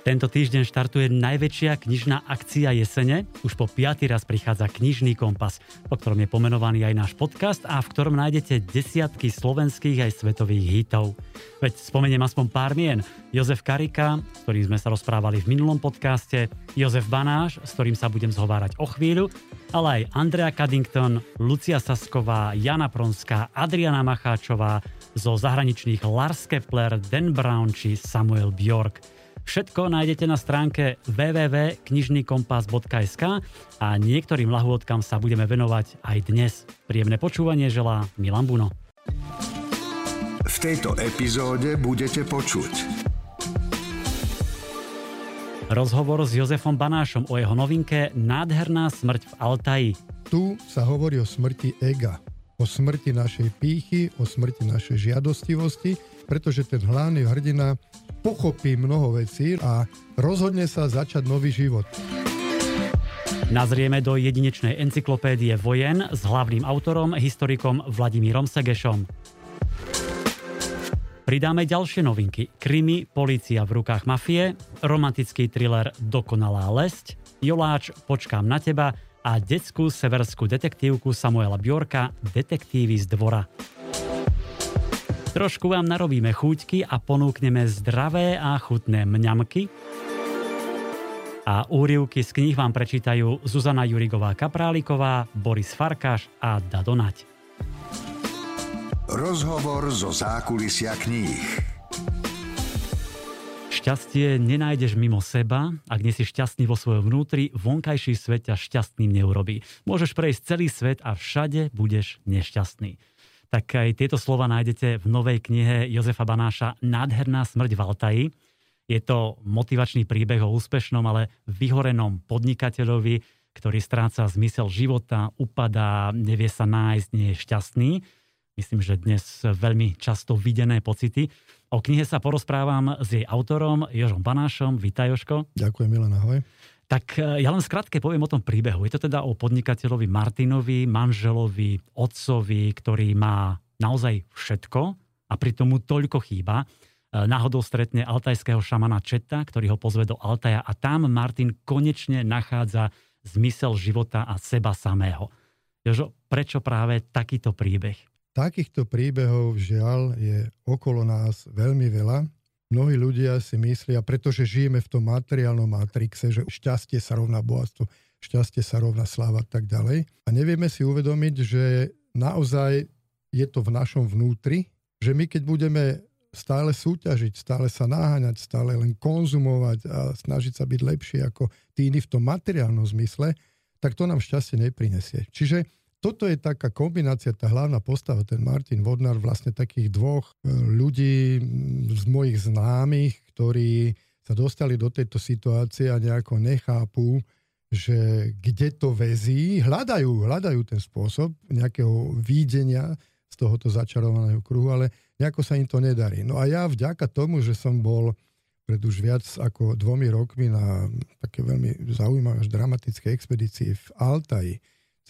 Tento týždeň štartuje najväčšia knižná akcia jesene. Už po piatý raz prichádza knižný kompas, po ktorom je pomenovaný aj náš podcast a v ktorom nájdete desiatky slovenských aj svetových hitov. Veď spomeniem aspoň pár mien. Jozef Karika, s ktorým sme sa rozprávali v minulom podcaste, Jozef Banáš, s ktorým sa budem zhovárať o chvíľu, ale aj Andrea Caddington, Lucia Sasková, Jana Pronská, Adriana Macháčová, zo zahraničných Lars Kepler, Dan Brown či Samuel Bjork. Všetko nájdete na stránke www.knižnykompas.sk a niektorým lahôdkam sa budeme venovať aj dnes. Príjemné počúvanie želá Milan Buno. V tejto epizóde budete počuť Rozhovor s Jozefom Banášom o jeho novinke Nádherná smrť v Altaji. Tu sa hovorí o smrti ega, o smrti našej pýchy, o smrti našej žiadostivosti, pretože ten hlavný hrdina pochopí mnoho vecí a rozhodne sa začať nový život. Nazrieme do jedinečnej encyklopédie vojen s hlavným autorom, historikom Vladimírom Segešom. Pridáme ďalšie novinky. Krimi, Polícia v rukách mafie, romantický thriller Dokonalá lesť, Joláč, Počkám na teba a detskú severskú detektívku Samuela Bjorka Detektívy z dvora. Trošku vám narobíme chúťky a ponúkneme zdravé a chutné mňamky. A úrivky z kníh vám prečítajú Zuzana Jurigová Kapráliková, Boris Farkáš a Dadonať. Rozhovor zo zákulisia kníh. Šťastie nenájdeš mimo seba, ak nie si šťastný vo svojom vnútri, vonkajší svet ťa šťastným neurobí. Môžeš prejsť celý svet a všade budeš nešťastný tak aj tieto slova nájdete v novej knihe Jozefa Banáša Nádherná smrť v Altaji. Je to motivačný príbeh o úspešnom, ale vyhorenom podnikateľovi, ktorý stráca zmysel života, upadá, nevie sa nájsť, nie je šťastný. Myslím, že dnes veľmi často videné pocity. O knihe sa porozprávam s jej autorom Jožom Banášom. Vítaj, Jožko. Ďakujem, Milan, ahoj. Tak e, ja len skrátke poviem o tom príbehu. Je to teda o podnikateľovi Martinovi, manželovi, otcovi, ktorý má naozaj všetko a pritom mu toľko chýba. E, náhodou stretne altajského šamana Četa, ktorý ho pozve do Altaja a tam Martin konečne nachádza zmysel života a seba samého. Jožo, prečo práve takýto príbeh? Takýchto príbehov žiaľ je okolo nás veľmi veľa Mnohí ľudia si myslia, pretože žijeme v tom materiálnom matrixe, že šťastie sa rovná bohatstvo, šťastie sa rovná sláva a tak ďalej. A nevieme si uvedomiť, že naozaj je to v našom vnútri, že my keď budeme stále súťažiť, stále sa naháňať, stále len konzumovať a snažiť sa byť lepšie ako tí iní v tom materiálnom zmysle, tak to nám šťastie neprinesie. Čiže toto je taká kombinácia, tá hlavná postava, ten Martin Vodnar, vlastne takých dvoch e, ľudí z mojich známych, ktorí sa dostali do tejto situácie a nejako nechápu, že kde to vezí, hľadajú, hľadajú ten spôsob nejakého výdenia z tohoto začarovaného kruhu, ale nejako sa im to nedarí. No a ja vďaka tomu, že som bol pred už viac ako dvomi rokmi na také veľmi zaujímavé až dramatické expedícii v Altaji,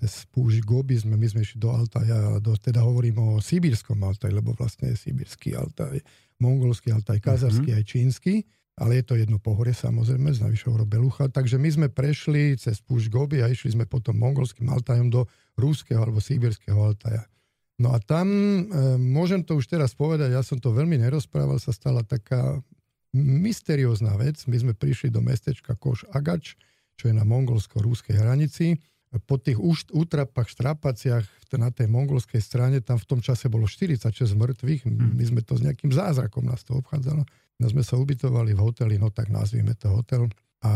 cez púž Gobi sme, my sme išli do Altaja, do, teda hovorím o sibírskom Altaj, lebo vlastne je sibírsky Altaj, mongolský Altaj, kazarský mm-hmm. aj čínsky, ale je to jedno pohorie samozrejme z najvyššieho Belucha. Takže my sme prešli cez púž Gobi a išli sme potom mongolským Altajom do rúského alebo sibírskeho Altaja. No a tam, e, môžem to už teraz povedať, ja som to veľmi nerozprával, sa stala taká mysteriózna vec. My sme prišli do mestečka Koš Agač, čo je na mongolsko-rúskej hranici po tých útrapách, štrapaciach na tej mongolskej strane, tam v tom čase bolo 46 mŕtvych, hm. my sme to s nejakým zázrakom nás to obchádzalo. No sme sa ubytovali v hoteli, no tak nazvime to hotel. A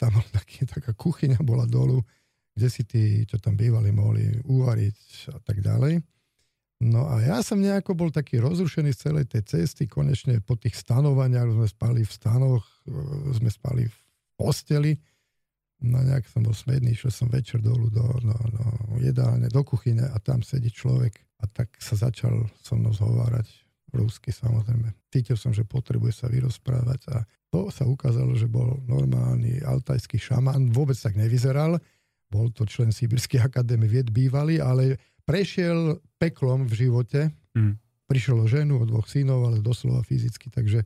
tam taký, taká kuchyňa bola dolu, kde si tí, čo tam bývali, mohli uvariť a tak ďalej. No a ja som nejako bol taký rozrušený z celej tej cesty, konečne po tých stanovaniach sme spali v stanoch, e, sme spali v posteli, No nejak som bol smedný, išiel som večer dolu do, do, do jedálne, do kuchyne a tam sedí človek a tak sa začal so mnou zhovárať rúsky samozrejme. Cítil som, že potrebuje sa vyrozprávať a to sa ukázalo, že bol normálny altajský šaman, vôbec tak nevyzeral, bol to člen Sibirskej akadémie vied bývalý, ale prešiel peklom v živote. Mm. Prišiel o ženu, o dvoch synov, ale doslova fyzicky. Takže,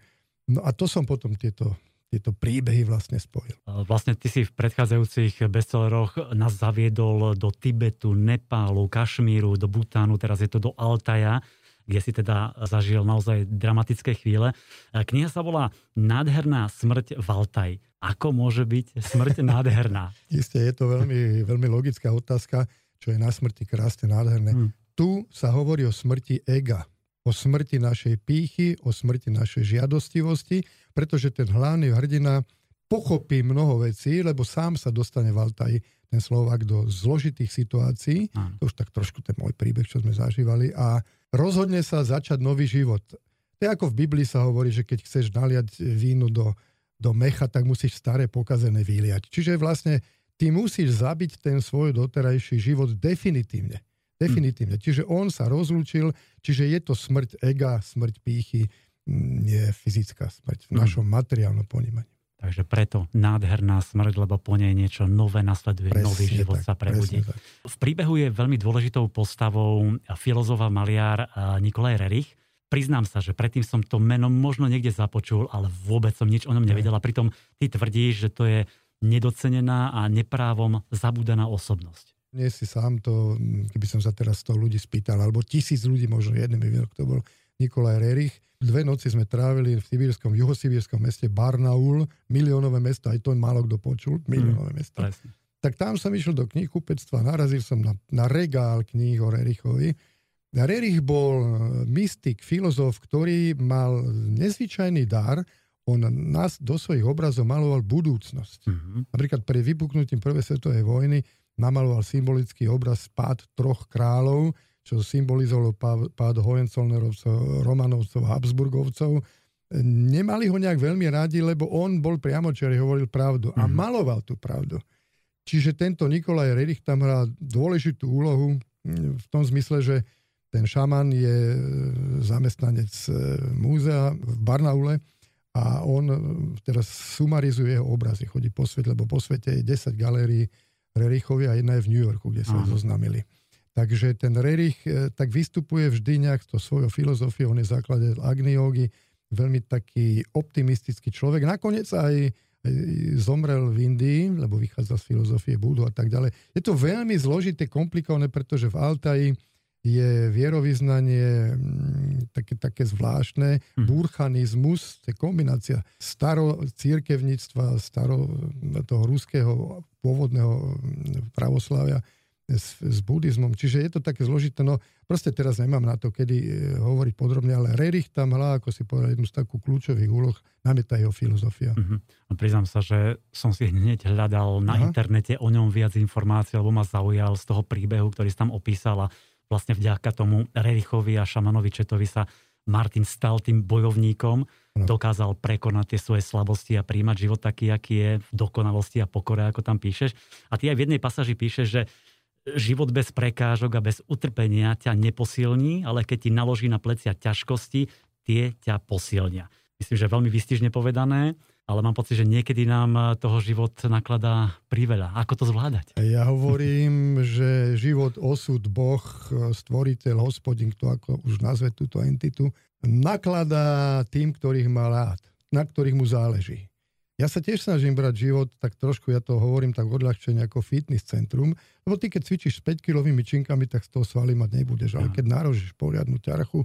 no a to som potom tieto, tieto príbehy vlastne spojil. Vlastne ty si v predchádzajúcich bestselleroch nás zaviedol do Tibetu, Nepálu, Kašmíru, do Butánu, teraz je to do Altaja kde si teda zažil naozaj dramatické chvíle. Kniha sa volá Nádherná smrť v Altaj. Ako môže byť smrť nádherná? Isté, je to veľmi, veľmi logická otázka, čo je na smrti krásne nádherné. Hmm. Tu sa hovorí o smrti ega, o smrti našej pýchy, o smrti našej žiadostivosti, pretože ten hlavný hrdina pochopí mnoho vecí, lebo sám sa dostane v Altaji, ten Slovak, do zložitých situácií. Áno. To už tak trošku ten môj príbeh, čo sme zažívali. A rozhodne sa začať nový život. To je ako v Biblii sa hovorí, že keď chceš naliať vínu do, do mecha, tak musíš staré pokazené vyliať. Čiže vlastne ty musíš zabiť ten svoj doterajší život definitívne. Definitívne. Hmm. Čiže on sa rozlúčil, čiže je to smrť ega, smrť pýchy, nie fyzická smrť v hm. našom materiálnom ponímaní. Takže preto nádherná smrť, lebo po nej niečo nové nasleduje, presne nový život tak, sa prebudí. V príbehu je veľmi dôležitou postavou filozof a maliar Nikolaj Rerich. Priznám sa, že predtým som to meno možno niekde započul, ale vôbec som nič o ňom nevedel. A pritom ty tvrdíš, že to je nedocenená a neprávom zabúdaná osobnosť. Nie si sám to, keby som sa teraz 100 ľudí spýtal, alebo tisíc ľudí, možno jeden by to bol Nikolaj Rerich. Dve noci sme trávili v sibírskom, juhosibírskom meste Barnaul, miliónové mesto, aj to málo kto počul, miliónové mm, mesto. Presne. Tak tam som išiel do knihkupectva, narazil som na, na regál kníh o Rerichovi. Rerich bol e, mystik, filozof, ktorý mal nezvyčajný dar, on nás do svojich obrazov maloval budúcnosť. Mm-hmm. Napríklad pre vypuknutím prvej svetovej vojny namaloval symbolický obraz pád troch kráľov, čo symbolizovalo pád Hohenzollnerovcov, Romanovcov, Habsburgovcov. Nemali ho nejak veľmi radi, lebo on bol priamo, čo hovoril pravdu a mm. maloval tú pravdu. Čiže tento Nikolaj Rerich tam hrá dôležitú úlohu v tom zmysle, že ten šaman je zamestnanec e, múzea v Barnaule a on e, teraz sumarizuje jeho obrazy, chodí po svete, lebo po svete je 10 galérií Rerichovi a jedna je v New Yorku, kde sa zoznamili. Takže ten Rerich eh, tak vystupuje vždy nejak to svojou filozofiou, on je základe Agni veľmi taký optimistický človek. Nakoniec aj, aj zomrel v Indii, lebo vychádza z filozofie Budu a tak ďalej. Je to veľmi zložité, komplikované, pretože v Altaji je vierovýznanie mm, také, také zvláštne, mm. burchanizmus, to je kombinácia staro církevníctva, staro toho ruského pôvodného mm, pravoslavia s, s buddhizmom. Čiže je to také zložité. No proste teraz nemám na to, kedy e, hovoriť podrobne, ale Rerich tam hlá, ako si povedal, jednu z takú kľúčových úloh, najmä tá jeho filozofia. Uh-huh. A priznám sa, že som si hneď hľadal na Aha. internete o ňom viac informácií, lebo ma zaujal z toho príbehu, ktorý si tam opísal a vlastne vďaka tomu Rerichovi a Šamanovi Četovi sa Martin stal tým bojovníkom, no. dokázal prekonať tie svoje slabosti a príjmať život taký, aký je v dokonalosti a pokore, ako tam píšeš. A ty aj v jednej pasáži píšeš, že život bez prekážok a bez utrpenia ťa neposilní, ale keď ti naloží na plecia ťažkosti, tie ťa posilnia. Myslím, že veľmi vystižne povedané, ale mám pocit, že niekedy nám toho život nakladá priveľa. Ako to zvládať? Ja hovorím, že život, osud, Boh, stvoriteľ, hospodin, kto ako už nazve túto entitu, nakladá tým, ktorých má rád, na ktorých mu záleží. Ja sa tiež snažím brať život, tak trošku ja to hovorím tak odľahčene ako fitness centrum, lebo ty keď cvičíš s 5-kilovými činkami, tak z toho svaly mať nebudeš, ale keď narožíš poriadnu ťarchu,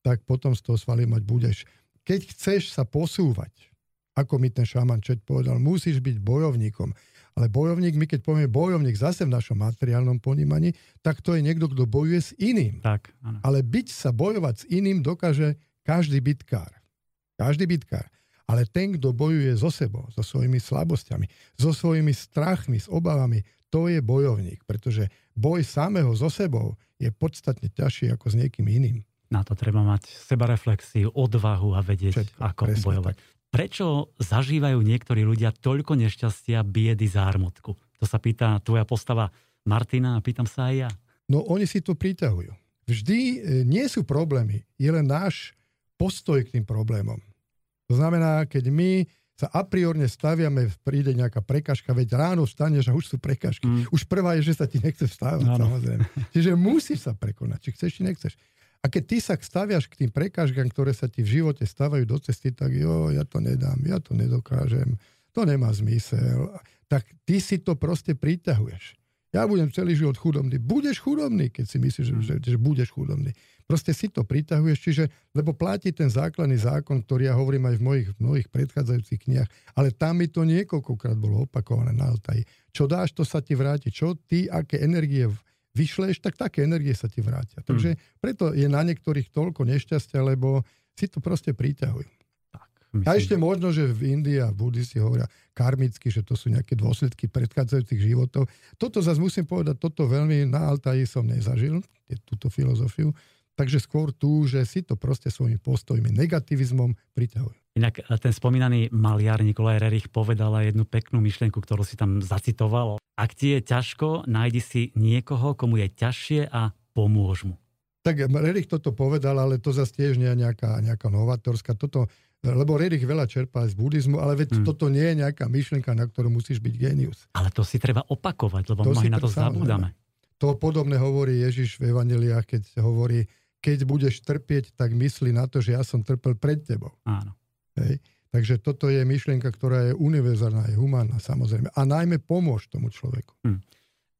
tak potom z toho svaly mať budeš. Keď chceš sa posúvať, ako mi ten šaman Čet povedal, musíš byť bojovníkom. Ale bojovník, my keď povieme bojovník zase v našom materiálnom ponímaní, tak to je niekto, kto bojuje s iným. Tak, áno. Ale byť sa, bojovať s iným dokáže každý bitkár. Každý bitkár. Ale ten, kto bojuje so sebou, so svojimi slabosťami, so svojimi strachmi, s obavami, to je bojovník, pretože boj samého so sebou je podstatne ťažší ako s niekým iným. Na to treba mať sebareflexiu, odvahu a vedieť, Všetko, ako bojovať. Tak. Prečo zažívajú niektorí ľudia toľko nešťastia, biedy, zármutku? To sa pýta tvoja postava Martina a pýtam sa aj ja. No oni si to pritahujú. Vždy e, nie sú problémy, je len náš postoj k tým problémom. To znamená, keď my sa a priorne staviame, príde nejaká prekažka, veď ráno vstaneš a už sú prekažky. Mm. Už prvá je, že sa ti nechce vstávať, no, samozrejme. Čiže musíš sa prekonať, či chceš, či nechceš. A keď ty sa staviaš k tým prekážkam, ktoré sa ti v živote stavajú do cesty, tak jo, ja to nedám, ja to nedokážem, to nemá zmysel. Tak ty si to proste priťahuješ. Ja budem celý život chudobný. Budeš chudobný, keď si myslíš, že, že, budeš chudobný. Proste si to priťahuješ, čiže, lebo platí ten základný zákon, ktorý ja hovorím aj v mojich, mnohých predchádzajúcich knihách, ale tam mi to niekoľkokrát bolo opakované na Altaji. Čo dáš, to sa ti vráti. Čo ty, aké energie vyšleš, tak také energie sa ti vrátia. Takže hmm. preto je na niektorých toľko nešťastia, lebo si to proste priťahujú. Myslím. A ešte možno, že v Indii a v buddhisti hovoria karmicky, že to sú nejaké dôsledky predchádzajúcich životov. Toto zase musím povedať, toto veľmi na Altaji som nezažil, túto filozofiu. Takže skôr tu, že si to proste svojimi postojmi, negativizmom priťahujú. Inak e, ten spomínaný maliar Nikolaj Rerich povedal aj jednu peknú myšlienku, ktorú si tam zacitoval. Ak ti je ťažko, nájdi si niekoho, komu je ťažšie a pomôž mu. Tak Rerich toto povedal, ale to zase tiež nie je nejaká, nejaká novatorská. Toto lebo Rerich veľa čerpá z buddhizmu, ale veď hmm. toto nie je nejaká myšlienka, na ktorú musíš byť genius. Ale to si treba opakovať, lebo to mnohí na to zabúdame. To podobné hovorí Ježiš v Evangeliách, keď hovorí, keď budeš trpieť, tak mysli na to, že ja som trpel pred tebou. Áno. Hej. Takže toto je myšlienka, ktorá je univerzálna, je humánna samozrejme. A najmä pomôž tomu človeku. Hmm.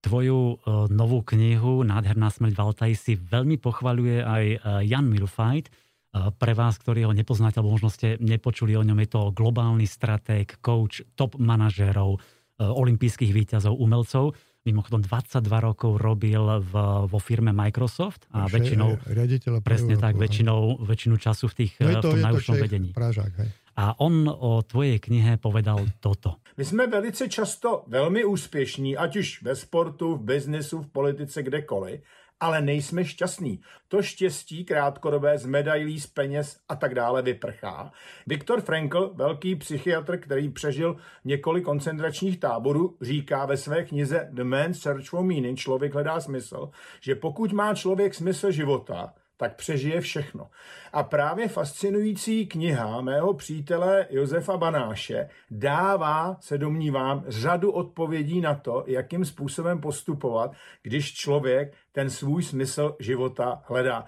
Tvoju uh, novú knihu Nádherná smrť Valtaj si veľmi pochvaľuje aj uh, Jan Milfajt. Pre vás, ktorí ho nepoznáte, alebo možno ste nepočuli o ňom, je to globálny stratég, coach, top manažérov, e, olympijských výťazov, umelcov. Mimochodom 22 rokov robil v, vo firme Microsoft a Vše, väčšinou, presne tak, väčšinou, väčšinu času v, tých, no to, v tom najúžšom vedení. Pražák, hej. A on o tvojej knihe povedal toto. My jsme velice často velmi úspěšní, ať už ve sportu, v biznesu, v politice, kdekoliv, ale nejsme šťastní. To štěstí krátkodobé z medailí, z peněz a tak dále vyprchá. Viktor Frankl, velký psychiatr, který přežil několik koncentračních táborů, říká ve své knize The Man's Search for Meaning, člověk hledá smysl, že pokud má člověk smysl života, tak přežije všechno. A právě fascinující kniha mého přítele Josefa Banáše dává, se domnívám, řadu odpovědí na to, jakým způsobem postupovat, když člověk ten svůj smysl života hledá.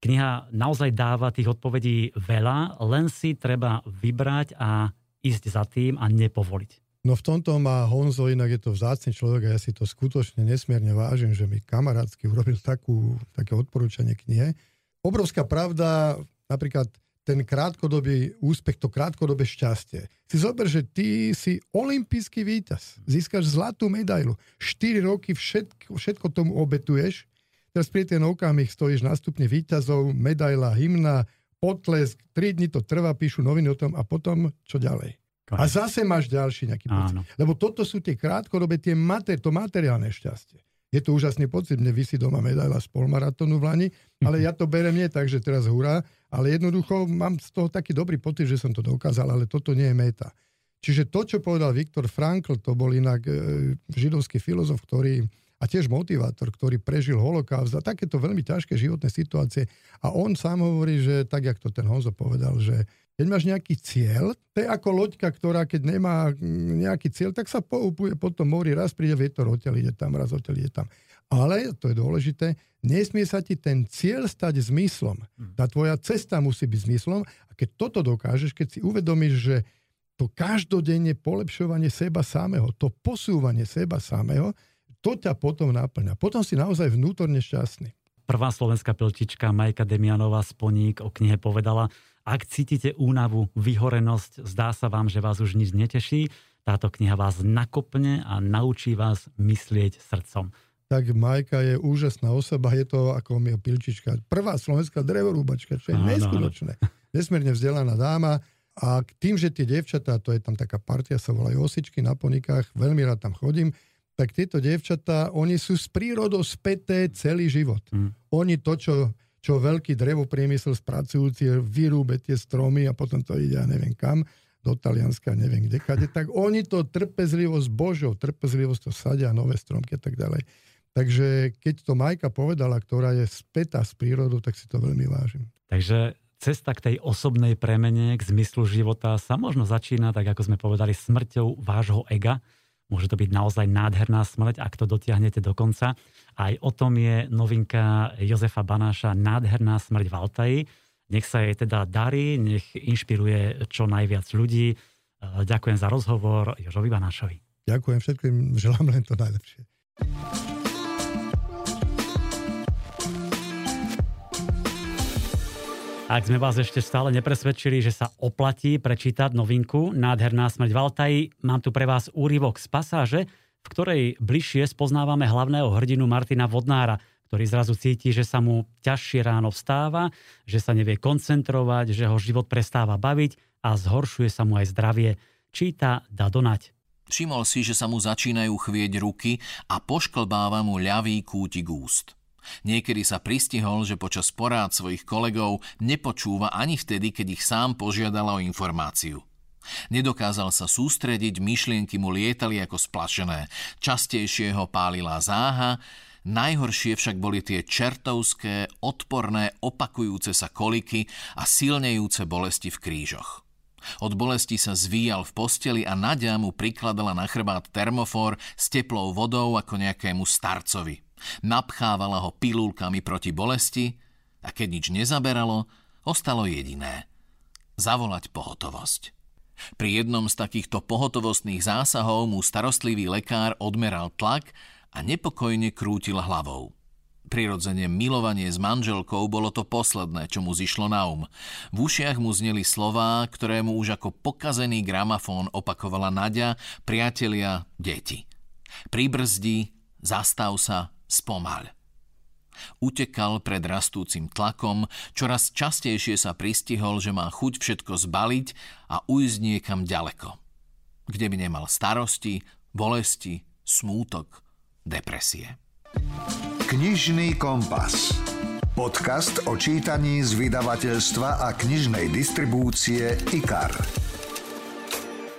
Kniha naozaj dáva tých odpovedí veľa, len si treba vybrať a ísť za tým a nepovoliť. No v tomto má Honzo, inak je to vzácný človek a ja si to skutočne nesmierne vážim, že mi kamarátsky urobil takú, také odporúčanie knihe obrovská pravda, napríklad ten krátkodobý úspech, to krátkodobé šťastie. Si zober, že ty si olimpijský víťaz. Získaš zlatú medailu. 4 roky všetko, všetko tomu obetuješ. Teraz pri ten okamih stojíš na stupne víťazov, medaila, hymna, potlesk, 3 dní to trvá, píšu noviny o tom a potom čo ďalej. A zase máš ďalší nejaký pocit. Áno. Lebo toto sú tie krátkodobé, tie mater, to materiálne šťastie. Je to úžasný pocit, mne vysí doma medaila z polmaratónu v Lani, ale ja to berem nie tak, že teraz hurá, ale jednoducho mám z toho taký dobrý pocit, že som to dokázal, ale toto nie je meta. Čiže to, čo povedal Viktor Frankl, to bol inak e, židovský filozof, ktorý a tiež motivátor, ktorý prežil holokaust a takéto veľmi ťažké životné situácie. A on sám hovorí, že tak, jak to ten Honzo povedal, že keď máš nejaký cieľ, to je ako loďka, ktorá keď nemá nejaký cieľ, tak sa poupuje po tom mori, raz príde vietor, odtiaľ ide tam, raz odtiaľ ide tam. Ale, to je dôležité, nesmie sa ti ten cieľ stať zmyslom. Hm. Tá tvoja cesta musí byť zmyslom a keď toto dokážeš, keď si uvedomíš, že to každodenne polepšovanie seba samého, to posúvanie seba samého, to ťa potom naplňa. Potom si naozaj vnútorne šťastný. Prvá slovenská piltička Majka Demianová Sponík o knihe povedala, ak cítite únavu, vyhorenosť, zdá sa vám, že vás už nič neteší, táto kniha vás nakopne a naučí vás myslieť srdcom. Tak Majka je úžasná osoba, je to ako mi pilčička. Prvá slovenská drevorúbačka, čo je áno, neskutočné. Áno. Nesmierne vzdelaná dáma. A tým, že tie devčatá, to je tam taká partia, sa volajú osičky na ponikách, veľmi rád tam chodím, tak tieto dievčatá, oni sú s prírodou späté celý život. Mm. Oni to, čo, čo veľký drevopriemysel spracujúci, vyrúbe tie stromy a potom to ide, ja neviem kam, do Talianska, neviem kde, kade, tak oni to trpezlivosť Božou, trpezlivosť to sadia nové stromky a tak ďalej. Takže keď to Majka povedala, ktorá je spätá s prírodou, tak si to veľmi vážim. Takže cesta k tej osobnej premene, k zmyslu života sa možno začína, tak ako sme povedali, smrťou vášho ega. Môže to byť naozaj nádherná smrť, ak to dotiahnete do konca. Aj o tom je novinka Jozefa Banáša Nádherná smrť v Altaji. Nech sa jej teda darí, nech inšpiruje čo najviac ľudí. Ďakujem za rozhovor Jožovi Banášovi. Ďakujem všetkým, želám len to najlepšie. Ak sme vás ešte stále nepresvedčili, že sa oplatí prečítať novinku Nádherná smrť Valtaji, mám tu pre vás úryvok z pasáže, v ktorej bližšie spoznávame hlavného hrdinu Martina Vodnára, ktorý zrazu cíti, že sa mu ťažšie ráno vstáva, že sa nevie koncentrovať, že ho život prestáva baviť a zhoršuje sa mu aj zdravie. Číta Dadonať. Všimol si, že sa mu začínajú chvieť ruky a pošklbáva mu ľavý kútik úst. Niekedy sa pristihol, že počas porád svojich kolegov nepočúva ani vtedy, keď ich sám požiadala o informáciu. Nedokázal sa sústrediť, myšlienky mu lietali ako splašené. Častejšie ho pálila záha, najhoršie však boli tie čertovské, odporné, opakujúce sa koliky a silnejúce bolesti v krížoch. Od bolesti sa zvíjal v posteli a Nadia mu prikladala na chrbát termofor s teplou vodou ako nejakému starcovi. Napchávala ho pilulkami proti bolesti a keď nič nezaberalo, ostalo jediné. Zavolať pohotovosť. Pri jednom z takýchto pohotovostných zásahov mu starostlivý lekár odmeral tlak a nepokojne krútil hlavou. Prirodzene milovanie s manželkou bolo to posledné, čo mu zišlo na um. V ušiach mu zneli slová, ktoré mu už ako pokazený gramafón opakovala Nadia, priatelia, deti. Pribrzdi, zastav sa, spomaľ. Utekal pred rastúcim tlakom, čoraz častejšie sa pristihol, že má chuť všetko zbaliť a ujsť niekam ďaleko. Kde by nemal starosti, bolesti, smútok, depresie. Knižný kompas. Podcast o čítaní z vydavateľstva a knižnej distribúcie IKAR.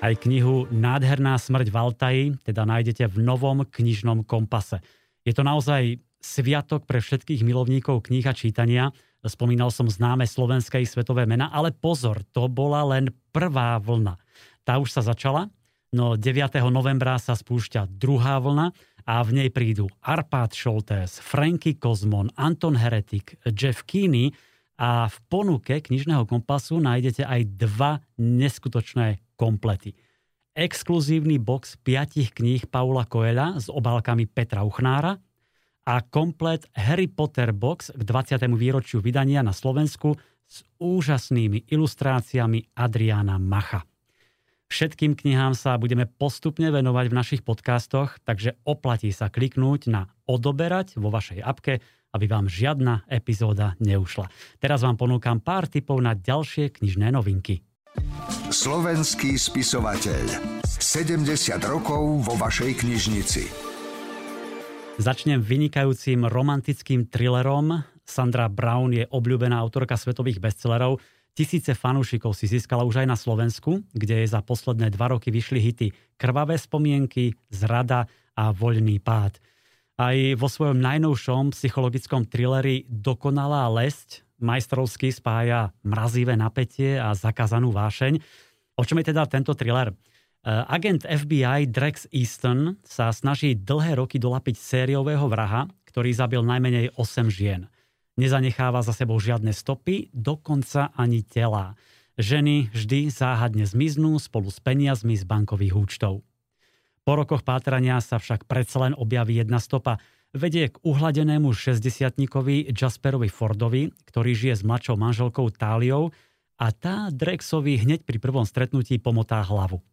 Aj knihu Nádherná smrť v Altaji teda nájdete v novom knižnom kompase. Je to naozaj sviatok pre všetkých milovníkov kníh a čítania. Spomínal som známe slovenské i svetové mena, ale pozor, to bola len prvá vlna. Tá už sa začala, no 9. novembra sa spúšťa druhá vlna a v nej prídu Arpad Šoltés, Franky Kozmon, Anton Heretik, Jeff Keeney a v ponuke knižného kompasu nájdete aj dva neskutočné komplety exkluzívny box piatich kníh Paula Coela s obálkami Petra Uchnára a komplet Harry Potter box k 20. výročiu vydania na Slovensku s úžasnými ilustráciami Adriána Macha. Všetkým knihám sa budeme postupne venovať v našich podcastoch, takže oplatí sa kliknúť na odoberať vo vašej apke, aby vám žiadna epizóda neušla. Teraz vám ponúkam pár tipov na ďalšie knižné novinky. Slovenský spisovateľ. 70 rokov vo vašej knižnici. Začnem vynikajúcim romantickým thrillerom. Sandra Brown je obľúbená autorka svetových bestsellerov. Tisíce fanúšikov si získala už aj na Slovensku, kde je za posledné dva roky vyšli hity Krvavé spomienky, Zrada a Voľný pád. Aj vo svojom najnovšom psychologickom thrilleri Dokonalá lesť majstrovsky spája mrazivé napätie a zakázanú vášeň. O čom je teda tento thriller? E, agent FBI Drex Easton sa snaží dlhé roky dolapiť sériového vraha, ktorý zabil najmenej 8 žien. Nezanecháva za sebou žiadne stopy, dokonca ani tela. Ženy vždy záhadne zmiznú spolu s peniazmi z bankových účtov. Po rokoch pátrania sa však predsa len objaví jedna stopa – vedie k uhladenému 60-tníkovi Jasperovi Fordovi, ktorý žije s mladšou manželkou Táliou a tá Drexovi hneď pri prvom stretnutí pomotá hlavu.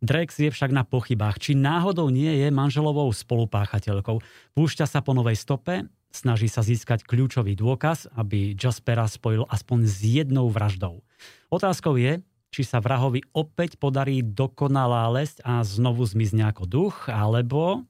Drex je však na pochybách, či náhodou nie je manželovou spolupáchateľkou. Púšťa sa po novej stope, snaží sa získať kľúčový dôkaz, aby Jaspera spojil aspoň s jednou vraždou. Otázkou je, či sa vrahovi opäť podarí dokonalá lesť a znovu zmizne ako duch, alebo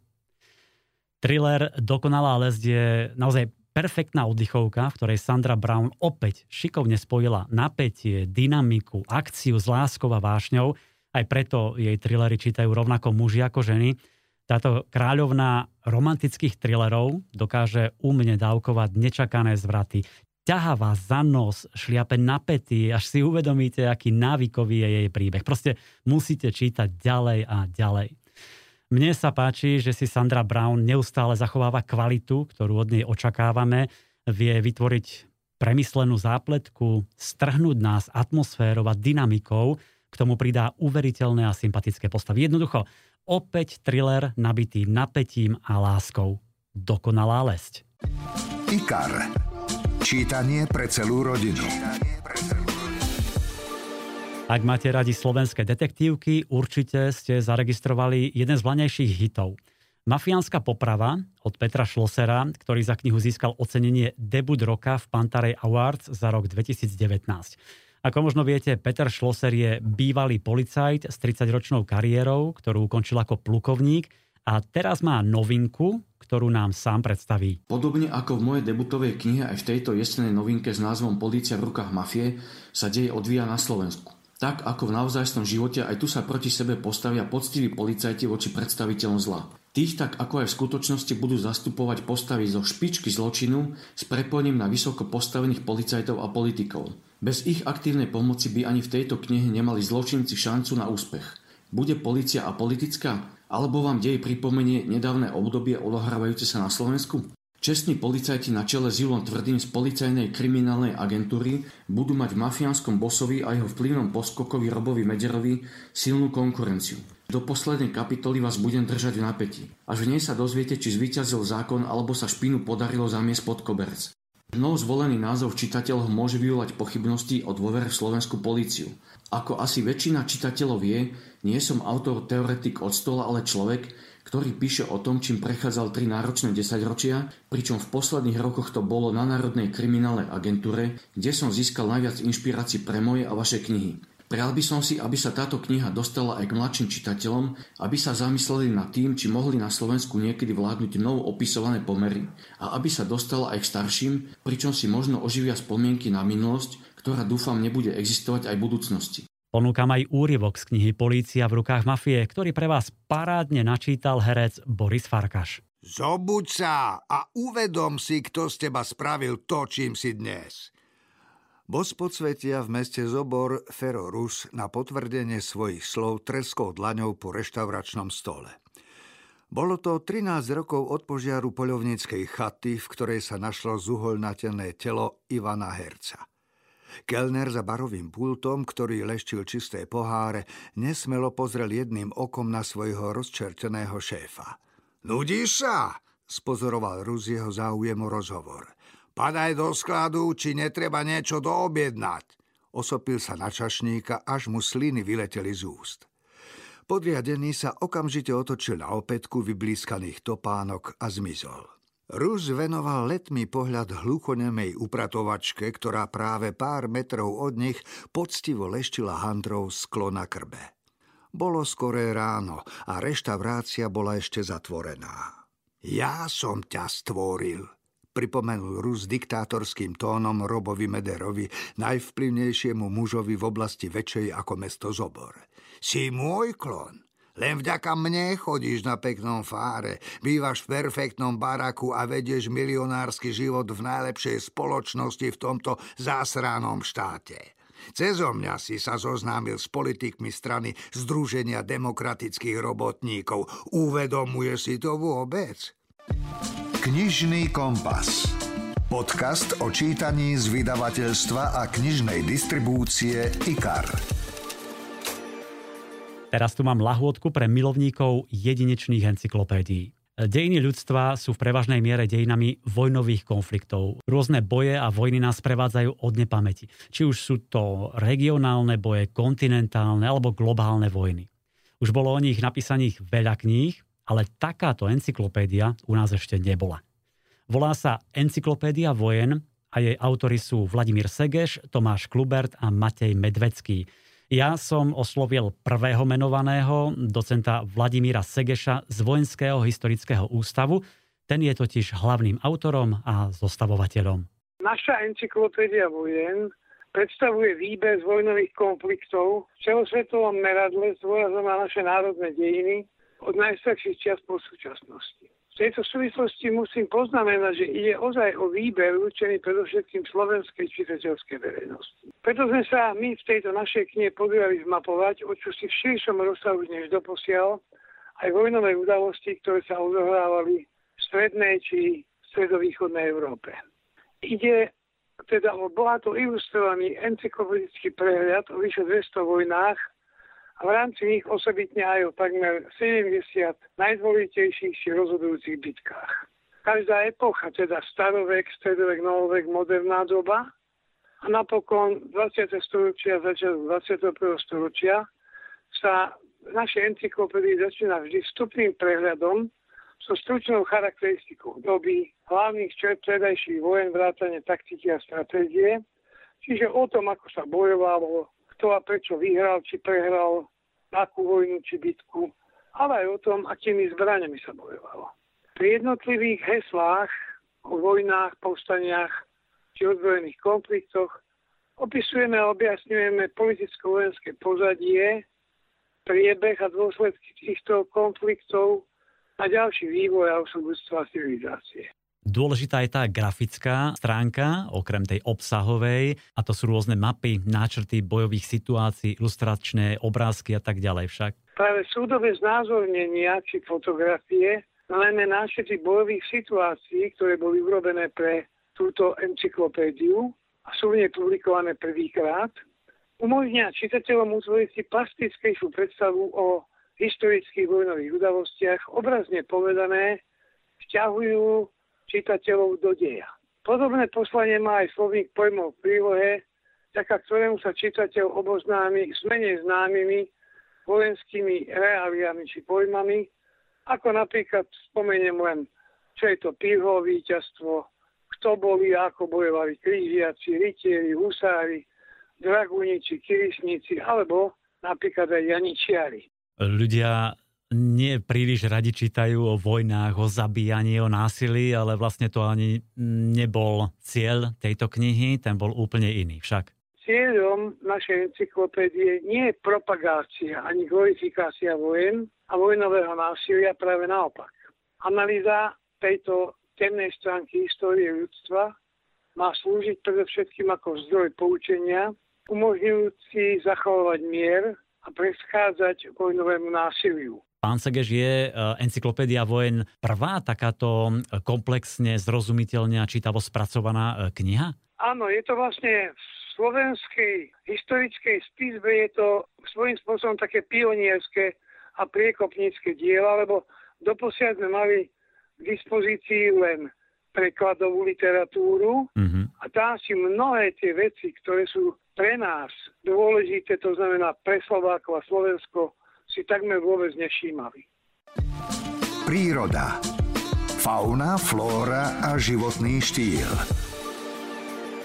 Thriller Dokonalá lesť je naozaj perfektná oddychovka, v ktorej Sandra Brown opäť šikovne spojila napätie, dynamiku, akciu s láskou a vášňou. Aj preto jej thrillery čítajú rovnako muži ako ženy. Táto kráľovná romantických thrillerov dokáže umne dávkovať nečakané zvraty. ťahá vás za nos, šliape na pety, až si uvedomíte, aký návykový je jej príbeh. Proste musíte čítať ďalej a ďalej. Mne sa páči, že si Sandra Brown neustále zachováva kvalitu, ktorú od nej očakávame, vie vytvoriť premyslenú zápletku, strhnúť nás atmosférou a dynamikou, k tomu pridá uveriteľné a sympatické postavy. Jednoducho, opäť thriller nabitý napätím a láskou. Dokonalá lesť. IKAR. Čítanie pre celú rodinu. Ak máte radi slovenské detektívky, určite ste zaregistrovali jeden z vlaňajších hitov. Mafiánska poprava od Petra Šlosera, ktorý za knihu získal ocenenie Debut roka v Pantarej Awards za rok 2019. Ako možno viete, Peter Schlosser je bývalý policajt s 30-ročnou kariérou, ktorú ukončil ako plukovník a teraz má novinku, ktorú nám sám predstaví. Podobne ako v mojej debutovej knihe aj v tejto jesenej novinke s názvom Polícia v rukách mafie sa deje odvíja na Slovensku. Tak ako v naozajstvom živote, aj tu sa proti sebe postavia poctiví policajti voči predstaviteľom zla. Tých tak ako aj v skutočnosti budú zastupovať postavy zo špičky zločinu s prepojením na vysoko postavených policajtov a politikov. Bez ich aktívnej pomoci by ani v tejto knihe nemali zločinci šancu na úspech. Bude policia politická? Alebo vám dej pripomenie nedávne obdobie odohrávajúce sa na Slovensku? Čestní policajti na čele s Julom Tvrdým z policajnej kriminálnej agentúry budú mať v mafiánskom bosovi a jeho vplyvnom poskokovi Robovi Mederovi silnú konkurenciu. Do poslednej kapitoly vás budem držať v napätí. Až v nej sa dozviete, či zvíťazil zákon alebo sa špinu podarilo zamiesť pod koberec. Mnou zvolený názov čitateľov môže vyvolať pochybnosti o dôvere v slovenskú políciu. Ako asi väčšina čitateľov vie, nie som autor teoretik od stola, ale človek, ktorý píše o tom, čím prechádzal tri náročné desaťročia, pričom v posledných rokoch to bolo na Národnej kriminálnej agentúre, kde som získal najviac inšpirácií pre moje a vaše knihy. Prijal by som si, aby sa táto kniha dostala aj k mladším čitateľom, aby sa zamysleli nad tým, či mohli na Slovensku niekedy vládnuť novo opisované pomery a aby sa dostala aj k starším, pričom si možno oživia spomienky na minulosť, ktorá dúfam nebude existovať aj v budúcnosti. Ponúkam aj úryvok z knihy Polícia v rukách mafie, ktorý pre vás parádne načítal herec Boris Farkaš. Zobuď sa a uvedom si, kto z teba spravil to, čím si dnes. Bos podsvetia v meste Zobor Fero Rus na potvrdenie svojich slov treskou dlaňou po reštauračnom stole. Bolo to 13 rokov od požiaru poľovníckej chaty, v ktorej sa našlo zuholnateľné telo Ivana Herca. Kelner za barovým pultom, ktorý leštil čisté poháre, nesmelo pozrel jedným okom na svojho rozčerteného šéfa. Nudíš sa? spozoroval Rus jeho záujem o rozhovor. Padaj do skladu, či netreba niečo doobjednať. Osopil sa na čašníka, až mu sliny vyleteli z úst. Podriadený sa okamžite otočil na opätku vyblískaných topánok a zmizol. Rus venoval letmý pohľad hluchonemej upratovačke, ktorá práve pár metrov od nich poctivo leštila handrou sklo na krbe. Bolo skoré ráno a reštaurácia bola ešte zatvorená. Ja som ťa stvoril, pripomenul Rus diktátorským tónom Robovi Mederovi, najvplyvnejšiemu mužovi v oblasti väčšej ako mesto Zobor. Si môj klon. Len vďaka mne chodíš na peknom fáre, bývaš v perfektnom baraku a vedieš milionársky život v najlepšej spoločnosti v tomto zásranom štáte. Cezo mňa si sa zoznámil s politikmi strany Združenia demokratických robotníkov. Uvedomuje si to vôbec? Knižný kompas. Podcast o čítaní z vydavateľstva a knižnej distribúcie IKAR. Teraz tu mám lahôdku pre milovníkov jedinečných encyklopédií. Dejiny ľudstva sú v prevažnej miere dejinami vojnových konfliktov. Rôzne boje a vojny nás prevádzajú od nepamäti. Či už sú to regionálne boje, kontinentálne alebo globálne vojny. Už bolo o nich napísaných veľa kníh, ale takáto encyklopédia u nás ešte nebola. Volá sa Encyklopédia vojen a jej autory sú Vladimír Segeš, Tomáš Klubert a Matej Medvecký. Ja som oslovil prvého menovaného, docenta Vladimíra Segeša z Vojenského historického ústavu. Ten je totiž hlavným autorom a zostavovateľom. Naša encyklopédia vojen predstavuje výber z vojnových konfliktov v celosvetovom meradle s dôrazom na naše národné dejiny od najstarších čias po súčasnosti. Tejto súvislosti musím poznamenať, že ide ozaj o výber určený predovšetkým slovenskej čitateľskej verejnosti. Preto sme sa my v tejto našej knihe podujali zmapovať, o čo si v širšom rozsahu než doposiaľ, aj vojnové udalosti, ktoré sa odohrávali v strednej či stredovýchodnej Európe. Ide teda o bohato ilustrovaný encyklopedický prehľad o vyše 200 vojnách a v rámci nich osobitne aj o takmer 70 najdôležitejších či rozhodujúcich bitkách. Každá epocha, teda starovek, stredovek, novovek, moderná doba a napokon 20. storočia, začiatok 21. storočia sa v našej encyklopédii začína vždy vstupným prehľadom so stručnou charakteristikou doby, hlavných čert predajších vojen, vrátane taktiky a stratégie, čiže o tom, ako sa bojovalo, kto a prečo vyhral či prehral akú vojnu či bitku, ale aj o tom, akými zbraniami sa bojovalo. Pri jednotlivých heslách o vojnách, povstaniach či ozbrojených konfliktoch opisujeme a objasňujeme politicko-vojenské pozadie, priebeh a dôsledky týchto konfliktov a ďalší vývoj a osobstva civilizácie. Dôležitá je tá grafická stránka, okrem tej obsahovej, a to sú rôzne mapy, náčrty bojových situácií, ilustračné obrázky a tak ďalej však. Práve súdové znázornenia či fotografie, najmä náčrty bojových situácií, ktoré boli urobené pre túto encyklopédiu a sú v nej publikované prvýkrát, umožnia čitateľom utvoriť si plastickejšiu predstavu o historických vojnových udalostiach, obrazne povedané, vzťahujú čitateľov do deja. Podobné poslanie má aj slovník pojmov v prílohe, vďaka ktorému sa čitateľ oboznámi s menej známymi vojenskými reáliami či pojmami, ako napríklad spomeniem len, čo je to pírho víťazstvo, kto boli ako bojovali krížiaci, rytieri, husári, draguniči, kirisníci alebo napríklad aj janičiari. Ľudia nie príliš radi čítajú o vojnách, o zabíjaní, o násilí, ale vlastne to ani nebol cieľ tejto knihy, ten bol úplne iný však. Cieľom našej encyklopédie nie je propagácia ani glorifikácia vojen a vojnového násilia, práve naopak. Analýza tejto temnej stránky histórie ľudstva má slúžiť predovšetkým ako zdroj poučenia, umožňujúci zachovať mier a preschádzať vojnovému násiliu. Pán Segeš, je e, encyklopédia vojen prvá takáto e, komplexne, zrozumiteľne a čítavo spracovaná e, kniha? Áno, je to vlastne v slovenskej historickej spisbe je to svojím spôsobom také pionierské a priekopnícke diela, lebo doposiaľ sme mali k dispozícii len prekladovú literatúru mm-hmm. a tá si mnohé tie veci, ktoré sú pre nás dôležité, to znamená pre Slovákov a Slovensko, si takmer vôbec nevšímali. Príroda. Fauna, flóra a životný štýl.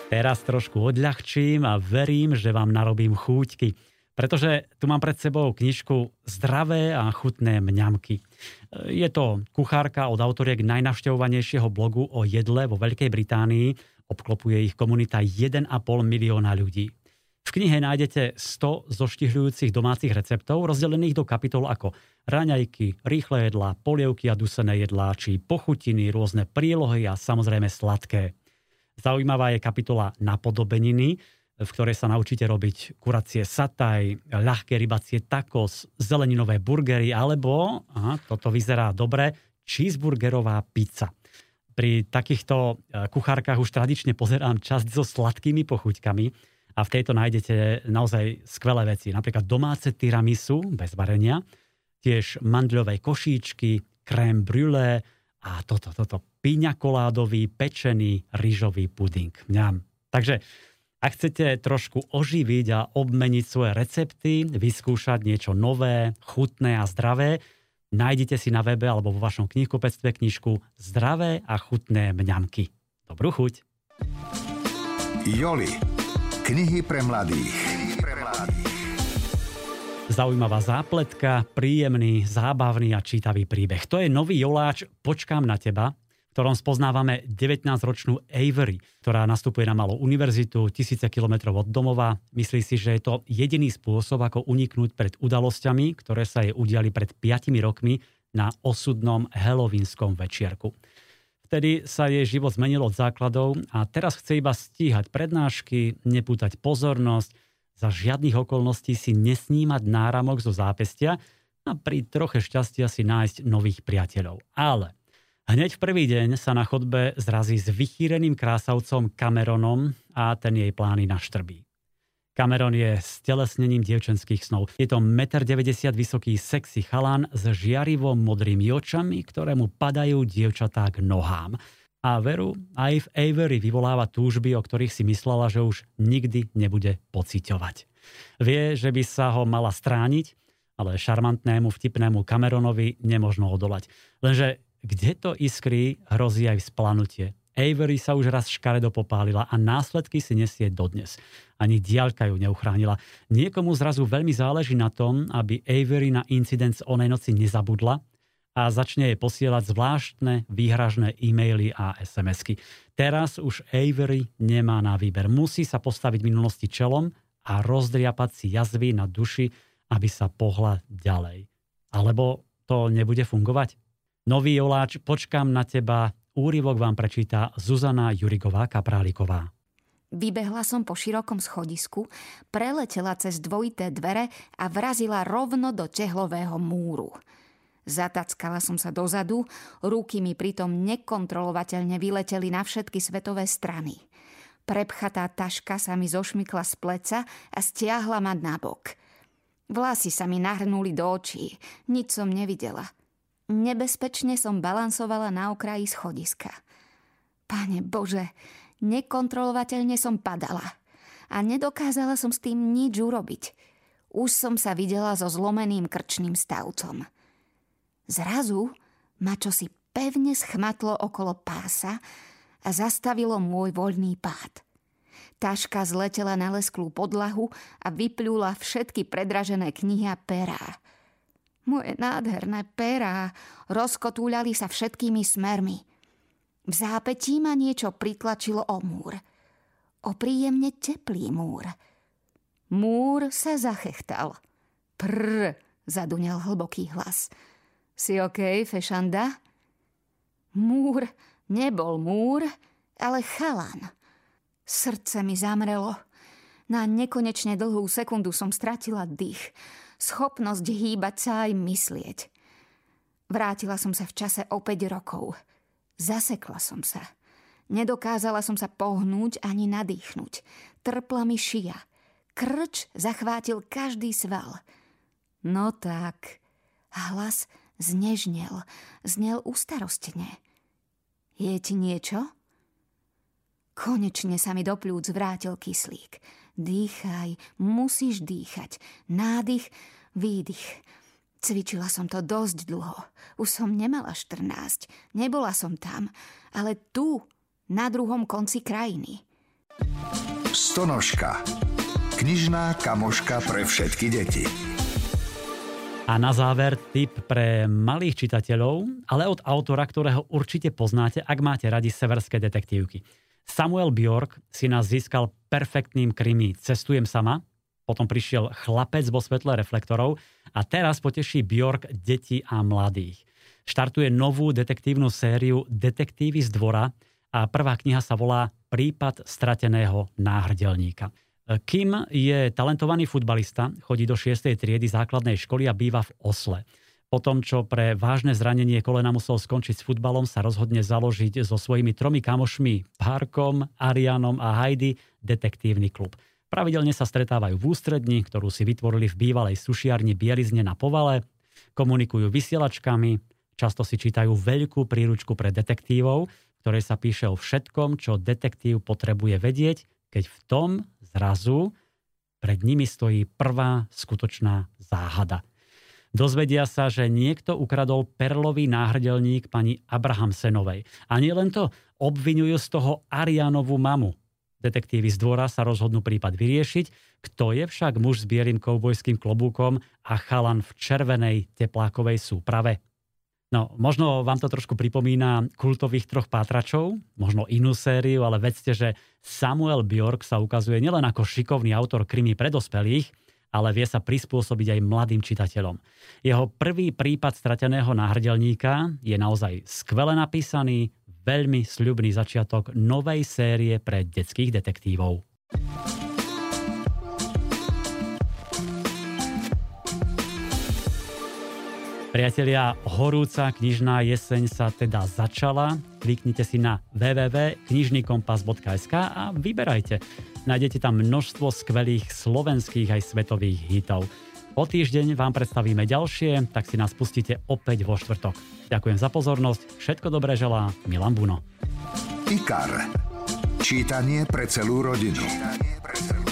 Teraz trošku odľahčím a verím, že vám narobím chúťky. Pretože tu mám pred sebou knižku Zdravé a chutné mňamky. Je to kuchárka od autoriek najnavštevovanejšieho blogu o jedle vo Veľkej Británii. Obklopuje ich komunita 1,5 milióna ľudí. V knihe nájdete 100 zoštihľujúcich domácich receptov, rozdelených do kapitol ako raňajky, rýchle jedlá, polievky a dusené jedlá, či pochutiny, rôzne prílohy a samozrejme sladké. Zaujímavá je kapitola napodobeniny, v ktorej sa naučíte robiť kuracie sataj, ľahké rybacie tacos, zeleninové burgery alebo, aha, toto vyzerá dobre, cheeseburgerová pizza. Pri takýchto e, kuchárkach už tradične pozerám časť so sladkými pochuťkami, a v tejto nájdete naozaj skvelé veci. Napríklad domáce tiramisu bez varenia, tiež mandľové košíčky, krém brûlé a toto, toto, piňakoládový, pečený rýžový puding. Mňam. Takže ak chcete trošku oživiť a obmeniť svoje recepty, vyskúšať niečo nové, chutné a zdravé, nájdete si na webe alebo vo vašom knihkupectve knižku Zdravé a chutné mňamky. Dobrú chuť! Joli Knihy pre mladých. Zaujímavá zápletka, príjemný, zábavný a čítavý príbeh. To je nový joláč Počkám na teba, v ktorom spoznávame 19-ročnú Avery, ktorá nastupuje na malú univerzitu, tisíce kilometrov od domova. Myslí si, že je to jediný spôsob, ako uniknúť pred udalosťami, ktoré sa jej udiali pred 5 rokmi na osudnom helovínskom večierku. Vtedy sa jej život zmenil od základov a teraz chce iba stíhať prednášky, nepútať pozornosť, za žiadnych okolností si nesnímať náramok zo zápestia a pri troche šťastia si nájsť nových priateľov. Ale hneď v prvý deň sa na chodbe zrazí s vychýreným krásavcom Cameronom a ten jej plány naštrbí. Cameron je stelesnením dievčenských snov. Je to 1,90 m vysoký sexy chalan s žiarivo modrými očami, ktoré mu padajú dievčatá k nohám. A veru aj v Avery vyvoláva túžby, o ktorých si myslela, že už nikdy nebude pociťovať. Vie, že by sa ho mala strániť, ale šarmantnému, vtipnému Cameronovi nemožno odolať. Lenže kde to iskrí, hrozí aj vzplanutie. Avery sa už raz škaredo popálila a následky si nesie dodnes. Ani diaľka ju neuchránila. Niekomu zrazu veľmi záleží na tom, aby Avery na incident z onej noci nezabudla a začne jej posielať zvláštne výhražné e-maily a SMS-ky. Teraz už Avery nemá na výber. Musí sa postaviť minulosti čelom a rozdriapať si jazvy na duši, aby sa pohla ďalej. Alebo to nebude fungovať? Nový Joláč, počkám na teba, Úryvok vám prečíta Zuzana Jurigová Kapráliková. Vybehla som po širokom schodisku, preletela cez dvojité dvere a vrazila rovno do tehlového múru. Zatackala som sa dozadu, ruky mi pritom nekontrolovateľne vyleteli na všetky svetové strany. Prepchatá taška sa mi zošmykla z pleca a stiahla ma nabok. Vlasy sa mi nahrnuli do očí, nič som nevidela – Nebezpečne som balansovala na okraji schodiska. Pane Bože, nekontrolovateľne som padala. A nedokázala som s tým nič urobiť. Už som sa videla so zlomeným krčným stavcom. Zrazu ma čosi pevne schmatlo okolo pása a zastavilo môj voľný pád. Taška zletela na lesklú podlahu a vyplula všetky predražené knihy a perá. Moje nádherné perá rozkotúľali sa všetkými smermi. V zápetí ma niečo pritlačilo o múr. O príjemne teplý múr. Múr sa zachechtal. Prr, zaduňal hlboký hlas. Si OK, fešanda? Múr nebol múr, ale chalan. Srdce mi zamrelo. Na nekonečne dlhú sekundu som stratila dých schopnosť hýbať sa aj myslieť. Vrátila som sa v čase o 5 rokov. Zasekla som sa. Nedokázala som sa pohnúť ani nadýchnuť. Trpla mi šia. Krč zachvátil každý sval. No tak. Hlas znežnel. Znel ustarostne. Je ti niečo? Konečne sa mi do plúc vrátil kyslík. Dýchaj, musíš dýchať. Nádych, výdych. Cvičila som to dosť dlho. Už som nemala 14. Nebola som tam. Ale tu, na druhom konci krajiny. Stonožka. Knižná kamoška pre všetky deti. A na záver tip pre malých čitateľov, ale od autora, ktorého určite poznáte, ak máte radi severské detektívky. Samuel Bjork si nás získal perfektným krimi Cestujem sama, potom prišiel Chlapec vo svetle reflektorov a teraz poteší Bjork deti a mladých. Štartuje novú detektívnu sériu Detektívy z dvora a prvá kniha sa volá Prípad strateného náhrdelníka. Kim je talentovaný futbalista, chodí do 6. triedy základnej školy a býva v Osle. Po tom, čo pre vážne zranenie kolena musel skončiť s futbalom, sa rozhodne založiť so svojimi tromi kamošmi Parkom, Arianom a Heidi detektívny klub. Pravidelne sa stretávajú v ústredni, ktorú si vytvorili v bývalej sušiarni Bielizne na Povale, komunikujú vysielačkami, často si čítajú veľkú príručku pre detektívov, ktorej sa píše o všetkom, čo detektív potrebuje vedieť, keď v tom zrazu pred nimi stojí prvá skutočná záhada – Dozvedia sa, že niekto ukradol perlový náhrdelník pani Abrahamsenovej. A nie len to, obvinujú z toho Arianovú mamu. Detektívy z dvora sa rozhodnú prípad vyriešiť, kto je však muž s bielým koubojským klobúkom a chalan v červenej teplákovej súprave. No, možno vám to trošku pripomína kultových troch pátračov, možno inú sériu, ale vedzte, že Samuel Bjork sa ukazuje nielen ako šikovný autor krimi pre dospelých, ale vie sa prispôsobiť aj mladým čitateľom. Jeho prvý prípad strateného náhrdelníka je naozaj skvele napísaný, veľmi sľubný začiatok novej série pre detských detektívov. Priatelia, horúca knižná jeseň sa teda začala. Kliknite si na www.knižnykompas.sk a vyberajte. Nájdete tam množstvo skvelých slovenských aj svetových hitov. O týždeň vám predstavíme ďalšie, tak si nás pustíte opäť vo štvrtok. Ďakujem za pozornosť, všetko dobré želá Milan Buno. IKAR. Čítanie pre celú rodinu. Čítanie pre celú